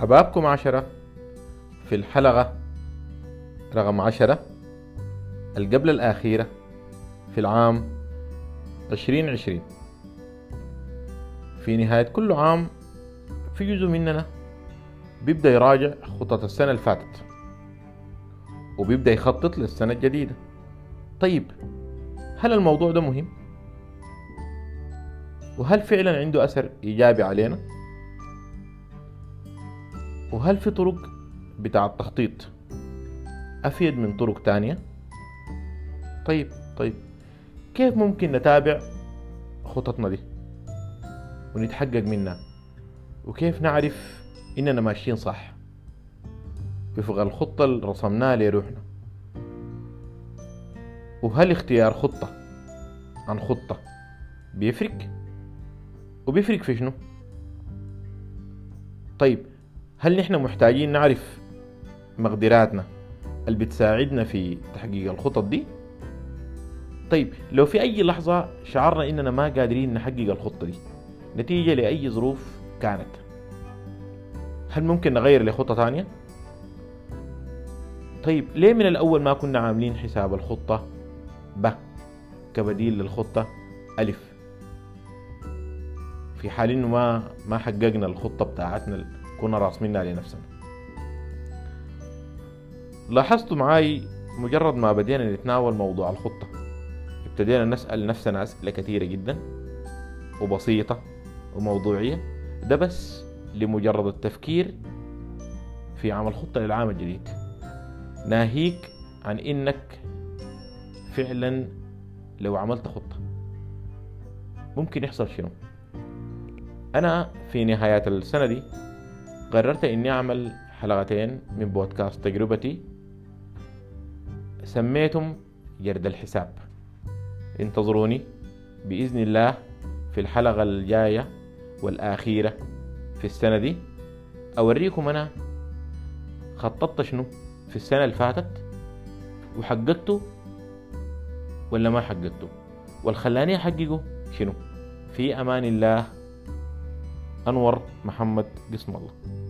حبابكم عشرة في الحلقة رقم عشرة القبل الأخيرة في العام عشرين عشرين في نهاية كل عام في جزء مننا بيبدأ يراجع خطط السنة اللي فاتت وبيبدأ يخطط للسنة الجديدة طيب هل الموضوع ده مهم؟ وهل فعلا عنده أثر إيجابي علينا؟ وهل في طرق بتاع التخطيط أفيد من طرق تانية؟ طيب طيب كيف ممكن نتابع خططنا دي ونتحقق منها؟ وكيف نعرف إننا ماشيين صح وفق الخطة اللي رسمناها لروحنا وهل اختيار خطة عن خطة بيفرق؟ وبيفرق في شنو؟ طيب هل نحن محتاجين نعرف مقدراتنا اللي بتساعدنا في تحقيق الخطط دي طيب لو في أي لحظة شعرنا إننا ما قادرين نحقق الخطة دي نتيجة لأي ظروف كانت هل ممكن نغير لخطة تانية؟ طيب ليه من الأول ما كنا عاملين حساب الخطة ب كبديل للخطة ألف في حال إنه ما ما حققنا الخطة بتاعتنا كنا راسمينها لنفسنا لاحظتوا معاي مجرد ما بدينا نتناول موضوع الخطة. ابتدينا نسأل نفسنا أسئلة كثيرة جدا وبسيطة وموضوعية. ده بس لمجرد التفكير في عمل خطة للعام الجديد. ناهيك عن إنك فعلا لو عملت خطة. ممكن يحصل شنو؟ أنا في نهاية السنة دي قررت إني أعمل حلقتين من بودكاست تجربتي. سميتهم جرد الحساب. انتظروني بإذن الله في الحلقة الجاية والأخيرة في السنة دي. أوريكم أنا خططت شنو في السنة اللي فاتت وحققته ولا ما حققته والخلاني أحققه شنو. في أمان الله. أنور محمد قسم الله.